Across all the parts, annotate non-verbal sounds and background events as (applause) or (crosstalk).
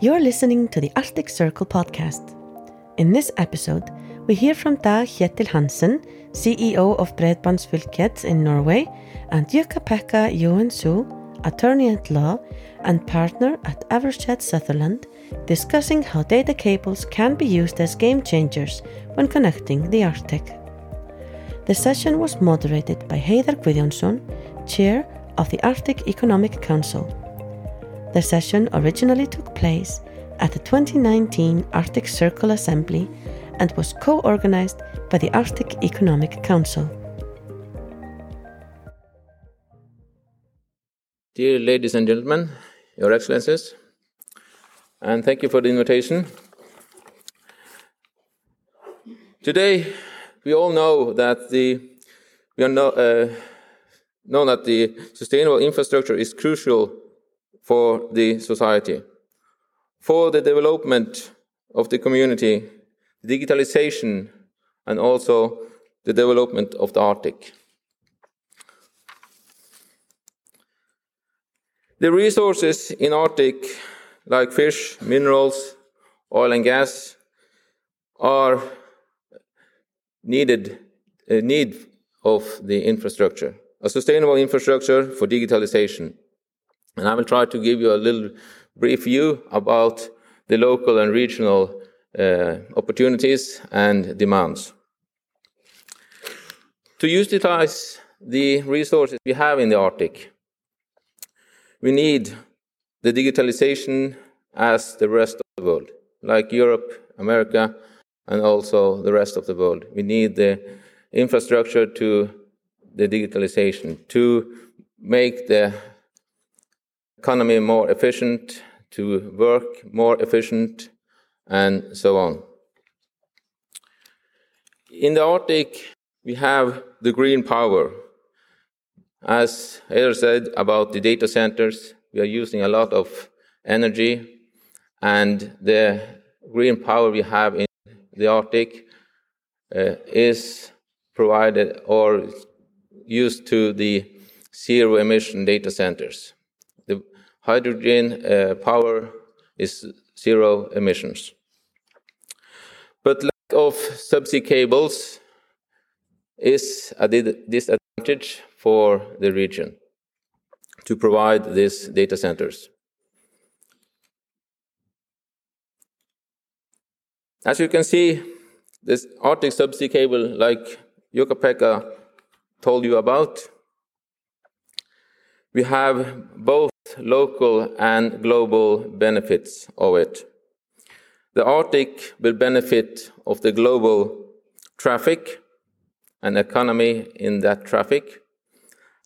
You're listening to the Arctic Circle podcast. In this episode, we hear from Dag Kjetil Hansen, CEO of Bredbandsfylket in Norway, and Jukka-Pekka Joensuu, attorney at law and partner at Eversheds Sutherland, discussing how data cables can be used as game changers when connecting the Arctic. The session was moderated by Heiðar Guðjónsson, chair of the Arctic Economic Council. The session originally took place at the 2019 Arctic Circle Assembly and was co organized by the Arctic Economic Council. Dear ladies and gentlemen, Your Excellencies, and thank you for the invitation. Today, we all know that the we are know, uh, know that the sustainable infrastructure is crucial for the society, for the development of the community, digitalization, and also the development of the Arctic. The resources in Arctic, like fish, minerals, oil and gas, are needed need of the infrastructure, a sustainable infrastructure for digitalization. And I will try to give you a little brief view about the local and regional uh, opportunities and demands. To utilize the resources we have in the Arctic, we need the digitalization as the rest of the world, like Europe, America, and also the rest of the world. We need the infrastructure to the digitalization to make the economy more efficient, to work more efficient, and so on. In the Arctic, we have the green power, as Heiðar said about the data centers, we are using a lot of energy, and the green power we have in the Arctic uh, is provided or used to the zero emission data centers. Hydrogen uh, power is zero emissions. But lack of subsea cables is a disadvantage for the region to provide these data centers. As you can see, this Arctic subsea cable, like Jukka-Pekka told you about, we have both local and global benefits of it. The Arctic will benefit of the global traffic and economy in that traffic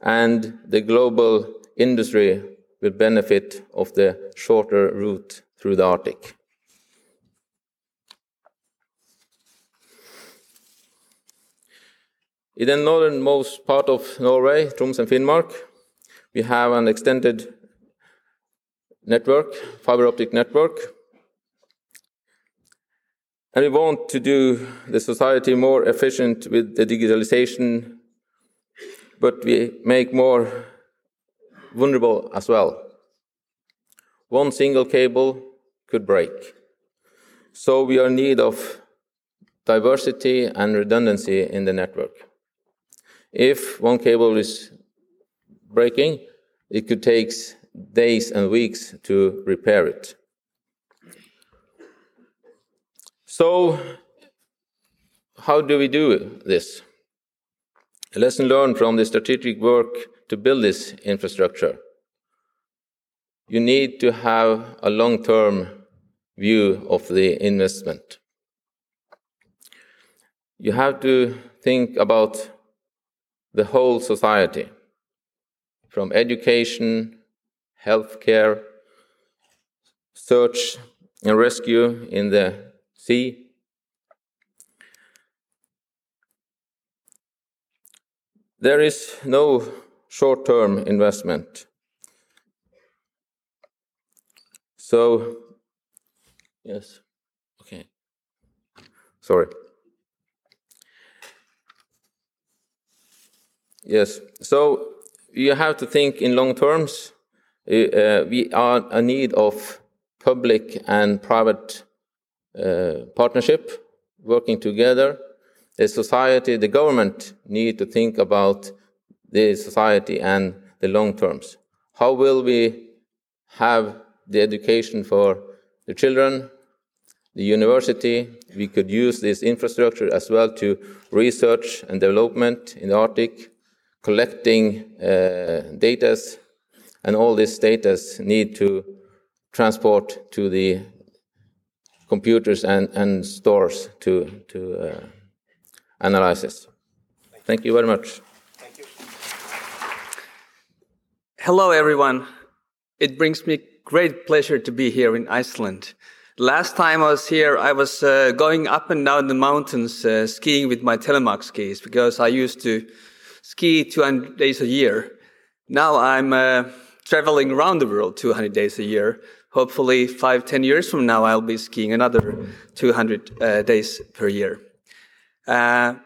and the global industry will benefit of the shorter route through the Arctic. In the northernmost part of Norway, Troms and Finnmark, we have an extended network, fiber optic network. And we want to do the society more efficient with the digitalization but we make more vulnerable as well. One single cable could break. So we are in need of diversity and redundancy in the network. If one cable is breaking, it could take days and weeks to repair it. So, how do we do this? A lesson learned from the strategic work to build this infrastructure. You need to have a long term view of the investment. You have to think about the whole society, from education, healthcare, search and rescue in the sea, There is no short term investment. So, yes, okay, sorry. Yes, so you have to think in long terms. Uh, we are in need of public and private uh, partnership, working together. The society, the government need to think about the society and the long terms. How will we have the education for the children, the university? We could use this infrastructure as well to research and development in the Arctic, collecting uh, data, and all this data need to transport to the computers and, and stores to, to uh, analyze this. Thank you very much. Thank you. Hello, everyone. It brings me great pleasure to be here in Iceland. Last time I was here, I was uh, going up and down the mountains uh, skiing with my telemark skis because I used to ski 200 days a year. Now I'm uh, traveling around the world 200 days a year. Hopefully, five, ten years from now, I'll be skiing another 200 uh, days per year. Uh,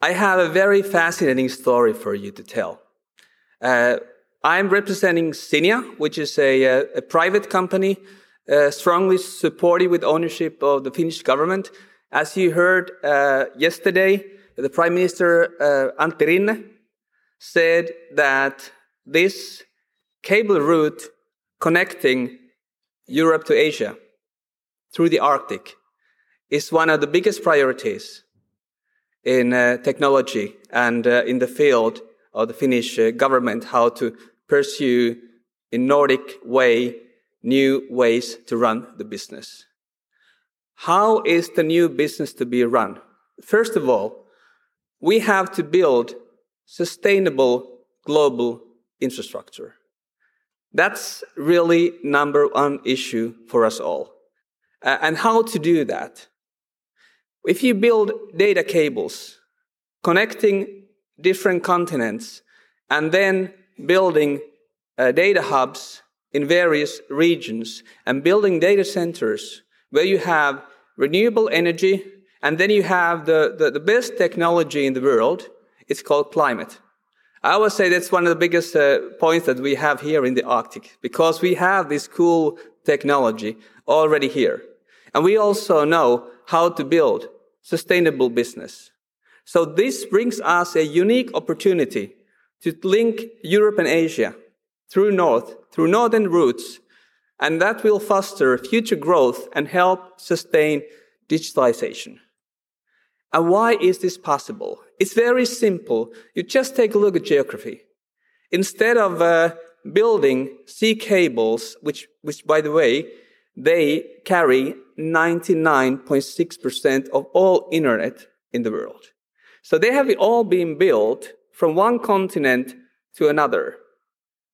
I have a very fascinating story for you to tell. Uh, I'm representing Cinia, which is a, a, a private company uh, strongly supported with ownership of the Finnish government. As you heard uh, yesterday, the Prime Minister uh, Antti Rinne said that this cable route connecting Europe to Asia through the Arctic is one of the biggest priorities in uh, technology and uh, in the field of the Finnish uh, government, how to pursue in Nordic way new ways to run the business. How is the new business to be run? First of all, we have to build sustainable global infrastructure. That's really number one issue for us all. Uh, and how to do that? If you build data cables connecting different continents and then building uh, data hubs in various regions and building data centers where you have renewable energy and then you have the, the, the best technology in the world, it's called climate. I would say that's one of the biggest uh, points that we have here in the Arctic because we have this cool technology already here. And we also know how to build sustainable business. So this brings us a unique opportunity to link Europe and Asia through north, through northern routes, and that will foster future growth and help sustain digitalization. And why is this possible? It's very simple. You just take a look at geography. Instead of uh, building sea cables, which, which by the way, they carry 99.6% of all internet in the world. So they have all been built from one continent to another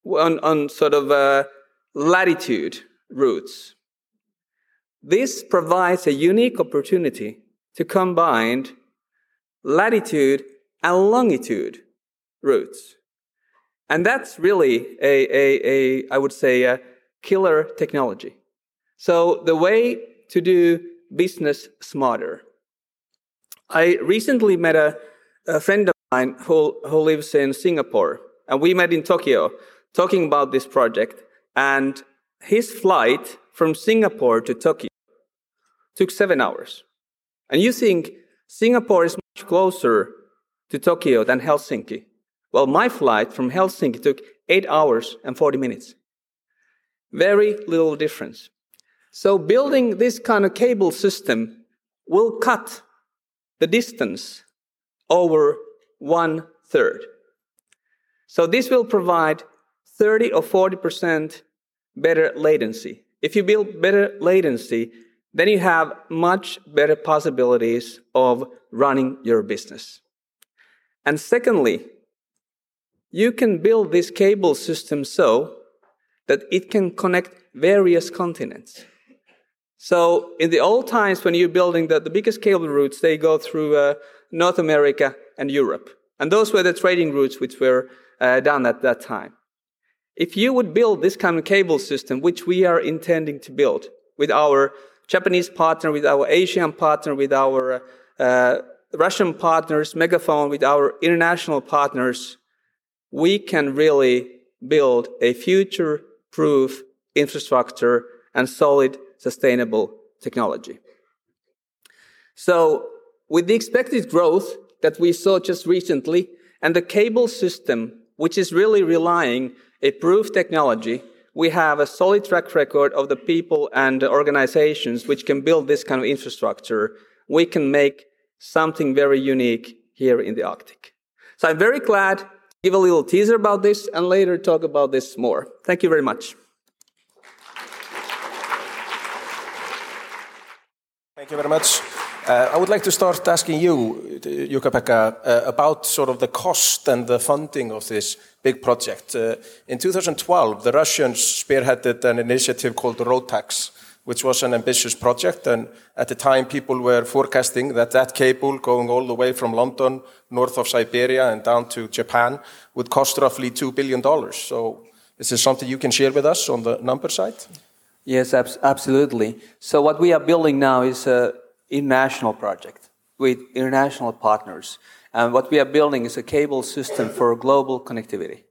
on, on sort of uh, latitude routes. This provides a unique opportunity to combine latitude and longitude routes. And that's really a, a, a, I would say, a killer technology. So the way to do business smarter. I recently met a, a friend of mine who, who lives in Singapore, and we met in Tokyo talking about this project. And his flight from Singapore to Tokyo took seven hours. And you think Singapore is much closer to Tokyo than Helsinki. Well, my flight from Helsinki took eight hours and 40 minutes. Very little difference. So building this kind of cable system will cut the distance over one third. So this will provide 30 or 40% better latency. If you build better latency, then you have much better possibilities of running your business. And secondly, you can build this cable system so that it can connect various continents. So in the old times when you're building the, the biggest cable routes, they go through uh, North America and Europe. And those were the trading routes which were uh, done at that time. If you would build this kind of cable system, which we are intending to build with our Japanese partner, with our Asian partner, with our uh, Russian partners, Megafon, with our international partners, we can really build a future proof infrastructure and solid, sustainable technology. So, with the expected growth that we saw just recently, and the cable system, which is really relying a proof technology, we have a solid track record of the people and organizations which can build this kind of infrastructure. We can make something very unique here in the Arctic. So I'm very glad to give a little teaser about this and later talk about this more. Thank you very much. Thank you very much. Uh, I would like to start asking you, Jukka-Pekka, uh, about sort of the cost and the funding of this big project. Uh, in 2012, the Russians spearheaded an initiative called the ROTACS, which was an ambitious project. And at the time, people were forecasting that that cable going all the way from London, north of Siberia, and down to Japan would cost roughly $2 billion. So, is this something you can share with us on the number side? Yes, ab absolutely. So, what we are building now is a international project with international partners. And what we are building is a cable system for global connectivity.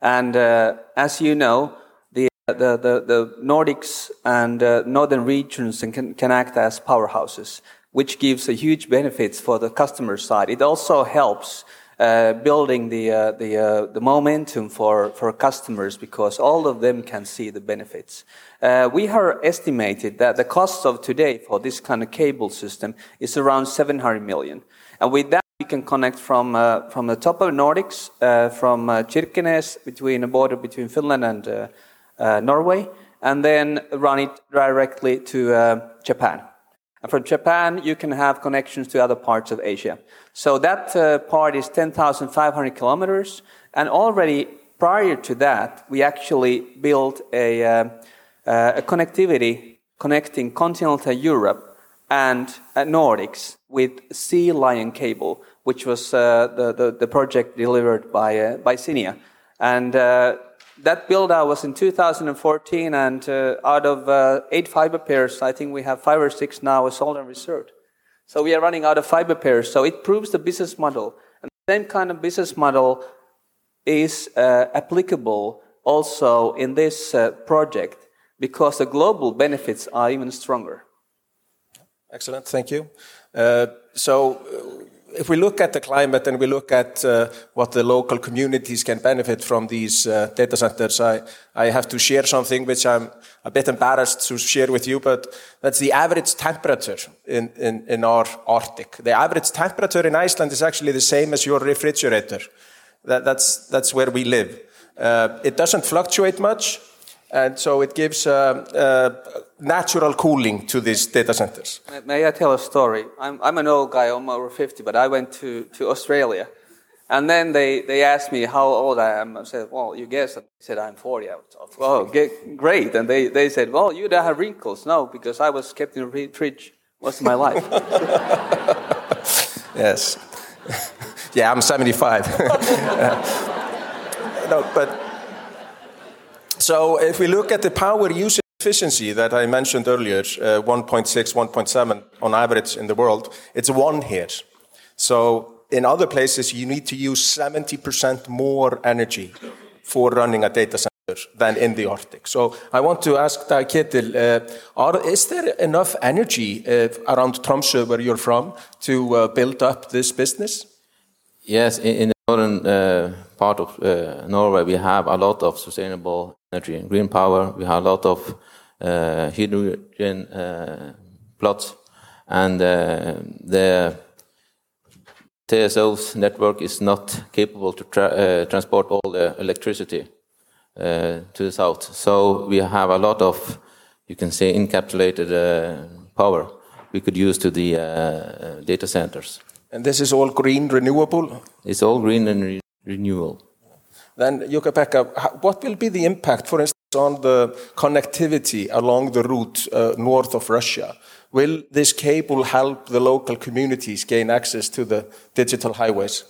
And uh, as you know, the, the, the, the Nordics and uh, northern regions can, can act as powerhouses, which gives a huge benefits for the customer side. It also helps uh, building the uh, the uh, the momentum for for customers because all of them can see the benefits. Uh, we have estimated that the cost of today for this kind of cable system is around 700 million, and with that we can connect from uh, from the top of Nordics, from Kirkenes between the border between Finland and Norway, and then run it directly to Japan. And from Japan, you can have connections to other parts of Asia. So that uh, part is 10,500 kilometers. And already prior to that, we actually built a, uh, uh, a connectivity connecting continental Europe and uh, Nordics with C-Lion cable, which was uh, the, the, the, project delivered by, uh, by Cinia. And that build out was in 2014, and uh, out of uh, eight fiber pairs, I think we have five or six now sold and reserved. So we are running out of fiber pairs. So it proves the business model. And the same kind of business model is uh, applicable also in this uh, project because the global benefits are even stronger. Excellent, thank you. Uh, so if we look at the climate and we look at uh, what the local communities can benefit from these uh, data centers, I, I have to share something which I'm a bit embarrassed to share with you, but that's the average temperature in, in, in our Arctic. The average temperature in Iceland is actually the same as your refrigerator. That, that's, that's where we live. Uh, it doesn't fluctuate much, and so it gives uh, uh, natural cooling to these data centers. May I tell a story? I'm, I'm an old guy, I'm over 50, but I went to, to Australia. And then they, they asked me how old I am. I said, well, you guessed. I said, I'm 40. I was, well, great. And they, they said, well, you don't have wrinkles. No, because I was kept in a fridge most of my life. (laughs) yes. (laughs) yeah, I'm 75. (laughs) no, but so if we look at the power usage efficiency that I mentioned earlier, uh, 1.6, 1.7 on average in the world, it's one here. So in other places, you need to use 70% more energy for running a data center than in the Arctic. So I want to ask Ketil, uh, is there enough energy uh, around Tromsø, where you're from, to uh, build up this business? Yes, in, in the northern uh, part of uh, Norway, we have a lot of sustainable energy, and green power. We have a lot of uh, hydrogen uh, plots, and uh, the TSO's network is not capable to tra uh, transport all the electricity uh, to the south. So we have a lot of, you can say, encapsulated uh, power we could use to the data centers. And this is all green, renewable? It's all green and re renewable. Then, Jukka-Pekka, what will be the impact, for instance, on the connectivity along the route uh, north of Russia? Will this cable help the local communities gain access to the digital highways?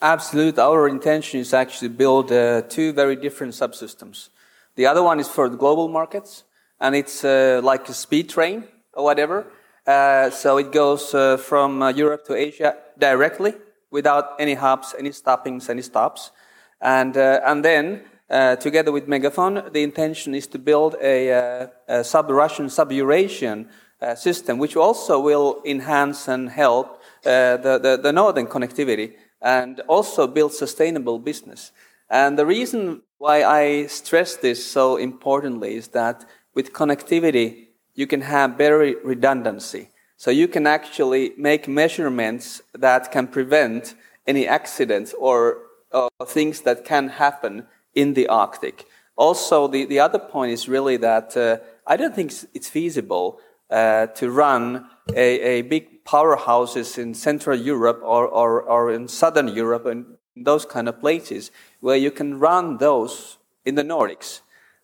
Absolutely. Our intention is actually to build uh, two very different subsystems. The other one is for the global markets, and it's uh, like a speed train or whatever. Uh, so it goes uh, from uh, Europe to Asia directly without any hubs, any stoppings, any stops. And, uh, and then uh, together with Megafon, the intention is to build a, uh, a sub-Russian, sub-Eurasian uh, system, which also will enhance and help uh, the, the, the, northern connectivity and also build sustainable business. And the reason why I stress this so importantly is that with connectivity, you can have better redundancy. So you can actually make measurements that can prevent any accidents or uh, things that can happen in the Arctic. Also, the, the other point is really that uh, I don't think it's feasible uh, to run a, a big powerhouses in Central Europe or, or, or in Southern Europe and those kind of places where you can run those in the Nordics.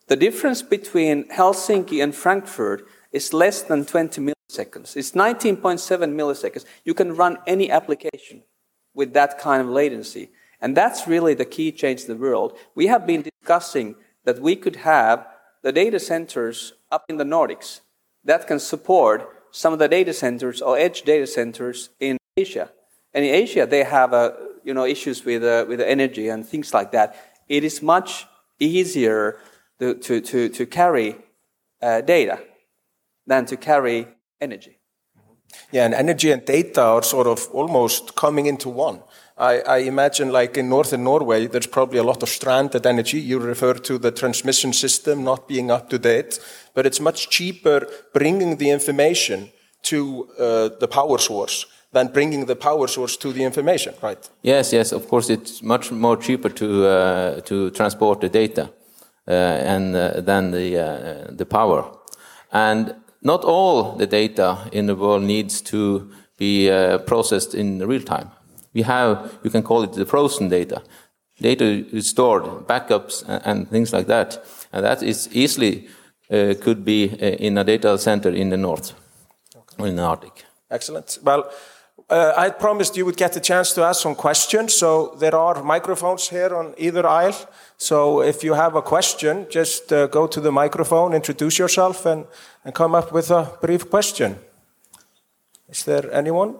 The difference between Helsinki and Frankfurt is less than 20 milliseconds. It's 19.7 milliseconds. You can run any application with that kind of latency. And that's really the key change in the world. We have been discussing that we could have the data centers up in the Nordics that can support some of the data centers or edge data centers in Asia. And in Asia, they have uh, you know, issues with, uh, with energy and things like that. It is much easier to, to, to, to carry uh, data than to carry energy. Yeah, and energy and data are sort of almost coming into one. I, I, imagine, like in northern Norway, there's probably a lot of stranded energy. You refer to the transmission system not being up to date, but it's much cheaper bringing the information to uh, the power source than bringing the power source to the information, right? Yes, yes. Of course, it's much more cheaper to uh, to transport the data uh, and uh, than the uh, the power, and not all the data in the world needs to be uh, processed in real time. We have, you can call it the frozen data. Data is stored, backups and, and things like that. And that is easily uh, could be uh, in a data center in the north okay. in the Arctic. Excellent. Well, uh, I promised you would get a chance to ask some questions. So there are microphones here on either aisle. So if you have a question, just uh, go to the microphone, introduce yourself, and, and come up with a brief question. Is there anyone?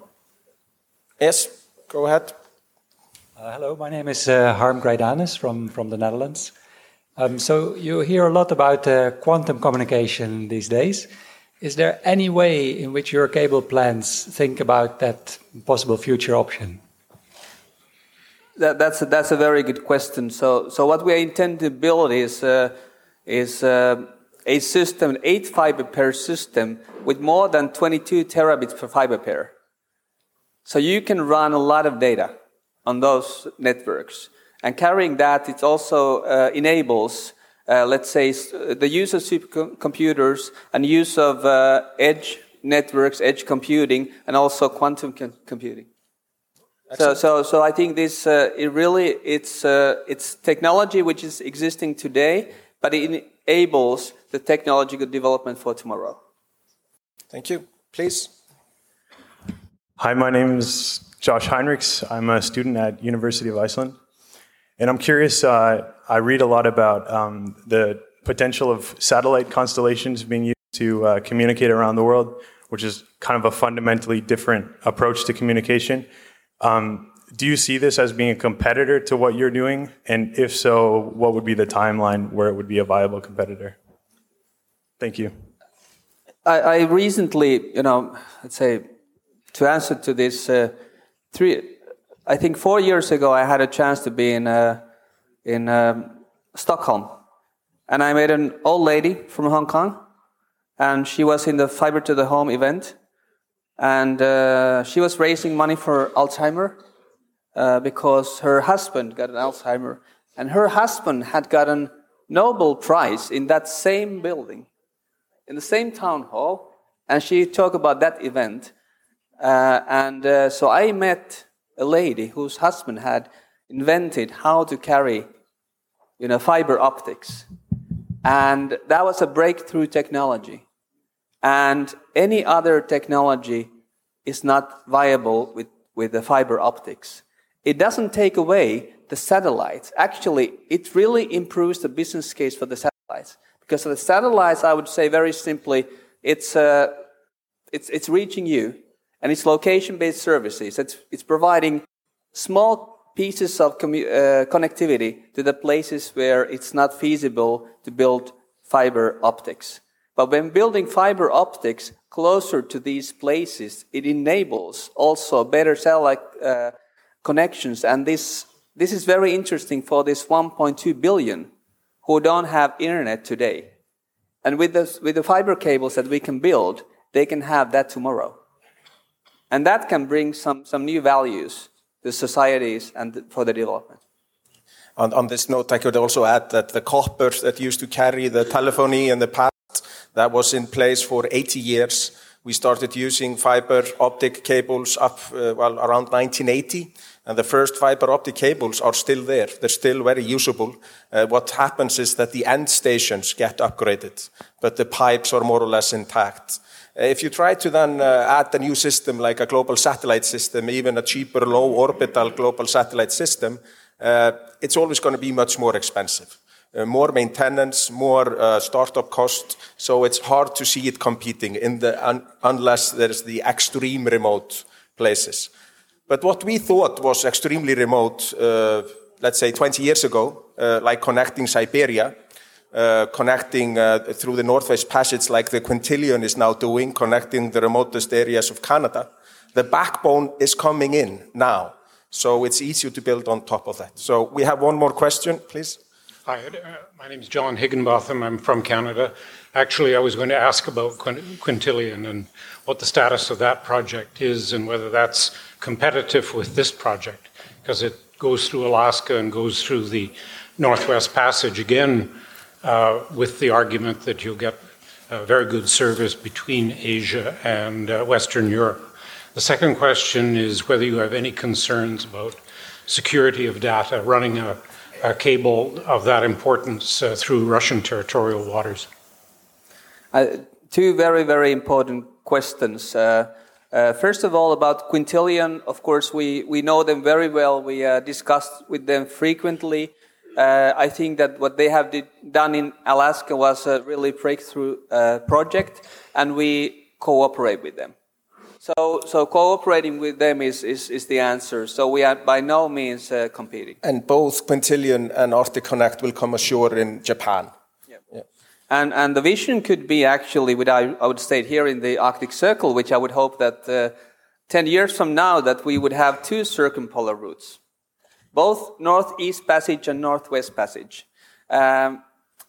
Yes, go ahead. Uh, hello, my name is uh, Harm Greidanus from, from the Netherlands. Um, so you hear a lot about uh, quantum communication these days. Is there any way in which your cable plans think about that possible future option? That, that's, a, that's a very good question. So, so what we intend to build is, uh, is uh, a system, eight fiber pair system with more than 22 terabits per fiber pair. So you can run a lot of data on those networks. And carrying that, it also uh, enables, uh, let's say, the use of supercomputers and use of uh, edge networks, edge computing, and also quantum computing. So, so, so I think this uh, it really it's uh, it's technology which is existing today, but it enables the technological development for tomorrow. Thank you. Please. Hi, my name is Josh Heinrichs. I'm a student at University of Iceland, and I'm curious. I read a lot about um, the potential of satellite constellations being used to uh, communicate around the world, which is kind of a fundamentally different approach to communication. Um, do you see this as being a competitor to what you're doing? And if so, what would be the timeline where it would be a viable competitor? Thank you. I, I recently, you know, let's say, to answer to this, uh, three, I think four years ago, I had a chance to be in uh, in um, Stockholm, and I met an old lady from Hong Kong, and she was in the fiber to the home event, and uh, she was raising money for Alzheimer uh, because her husband got an Alzheimer, and her husband had gotten Nobel Prize in that same building, in the same town hall, and she talked about that event, uh, and uh, so I met a lady whose husband had invented how to carry, you know, fiber optics, and that was a breakthrough technology. And any other technology is not viable with, with the fiber optics. It doesn't take away the satellites. Actually, it really improves the business case for the satellites. Because the satellites, I would say very simply, it's, uh, it's, it's reaching you and it's location based services. It's, it's providing small pieces of uh, connectivity to the places where it's not feasible to build fiber optics. But when building fiber optics closer to these places, it enables also better satellite uh, connections. And this, this is very interesting for this 1.2 billion who don't have internet today. And with the, with the fiber cables that we can build, they can have that tomorrow. And that can bring some, some new values to societies and for the development. On, on this note, I could also add that the copper that used to carry the telephony in the past, that was in place for 80 years. We started using fiber optic cables up, uh, well, around 1980 and the first fiber optic cables are still there. They're still very usable. Uh, what happens is that the end stations get upgraded, but the pipes are more or less intact. Uh, if you try to then uh, add a new system like a global satellite system, even a cheaper low orbital global satellite system, uh, it's always going to be much more expensive. Uh, more maintenance, more uh, startup cost, so it's hard to see it competing in the un unless there's the extreme remote places. But what we thought was extremely remote, uh, let's say 20 years ago, uh, like connecting Siberia, uh, connecting uh, through the Northwest Passage, like the Quintillion is now doing, connecting the remotest areas of Canada, the backbone is coming in now. So it's easier to build on top of that. So we have one more question, please. Hi, uh, my name is John Higginbotham. I'm from Canada. Actually, I was going to ask about Quintillion and what the status of that project is and whether that's competitive with this project because it goes through Alaska and goes through the Northwest Passage again uh, with the argument that you'll get a very good service between Asia and uh, Western Europe. The second question is whether you have any concerns about security of data running a, a cable of that importance uh, through Russian territorial waters. Uh, two very, very important questions. Uh, uh, first of all, about Quintillion, of course, we, we know them very well. We uh, discussed with them frequently. Uh, I think that what they have did, done in Alaska was a really breakthrough uh, project, and we cooperate with them. So, so cooperating with them is, is, is the answer. So we are by no means uh, competing. And both Quintillion and Arctic Connect will come ashore in Japan. And, and the vision could be actually, what I, I would state here in the Arctic Circle, which I would hope that uh, 10 years from now that we would have two circumpolar routes, both Northeast Passage and Northwest Passage. Um,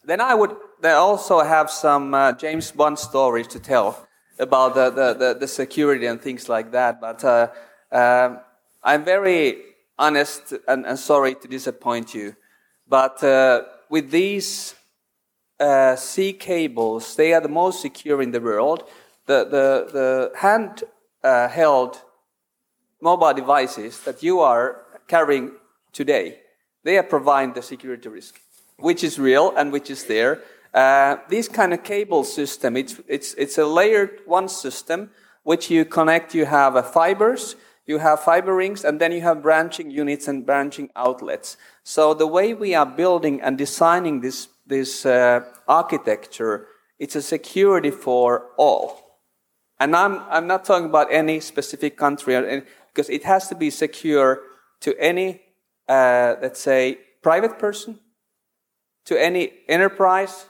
then I would then also have some uh, James Bond stories to tell about the, the, the, the security and things like that. But uh, uh, I'm very honest and, and, sorry to disappoint you. But uh, with these uh, sea cables, they are the most secure in the world. The, the, the hand uh, held mobile devices that you are carrying today, they are providing the security risk, which is real and which is there. Uh, this kind of cable system, it's, it's, it's a layered one system which you connect, you have a fibers, you have fiber rings, and then you have branching units and branching outlets. So the way we are building and designing this this uh, architecture, it's a security for all. And I'm, I'm not talking about any specific country, because it has to be secure to any, uh, let's say, private person, to any enterprise,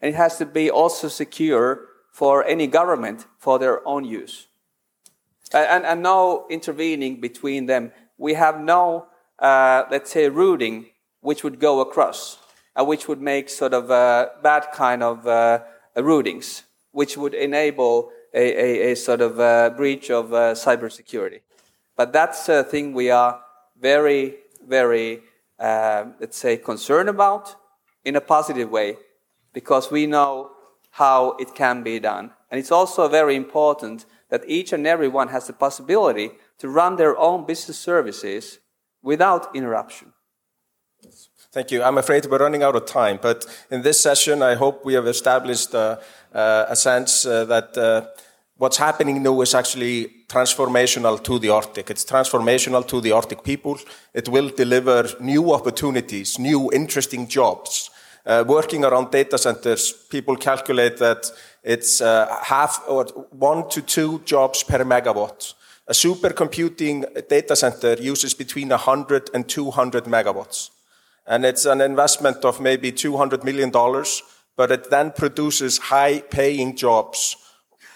and it has to be also secure for any government for their own use. And, and no intervening between them. We have no, uh, let's say, routing which would go across which would make sort of uh, bad kind of uh, routings, which would enable a, a, a sort of uh, breach of uh, cybersecurity. But that's a thing we are very, very, uh, let's say, concerned about in a positive way, because we know how it can be done. And it's also very important that each and every one has the possibility to run their own business services without interruption. Thank you. I'm afraid we're running out of time, but in this session, I hope we have established uh, uh, a sense uh, that uh, what's happening now is actually transformational to the Arctic. It's transformational to the Arctic people. It will deliver new opportunities, new interesting jobs. Uh, working around data centers, people calculate that it's uh, half or one to two jobs per megawatt A supercomputing data center uses between 100 and 200 megawatts. And it's an investment of maybe $200 million, but it then produces high paying jobs,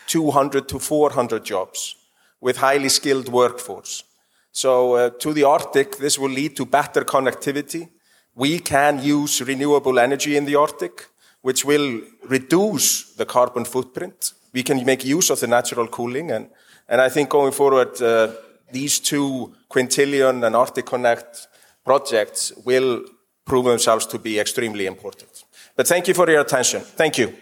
200 to 400 jobs with highly skilled workforce. So uh, to the Arctic, this will lead to better connectivity. We can use renewable energy in the Arctic, which will reduce the carbon footprint. We can make use of the natural cooling. And, and I think going forward, uh, these two Quintillion and Arctic Connect projects will prove themselves to be extremely important. But thank you for your attention. Thank you.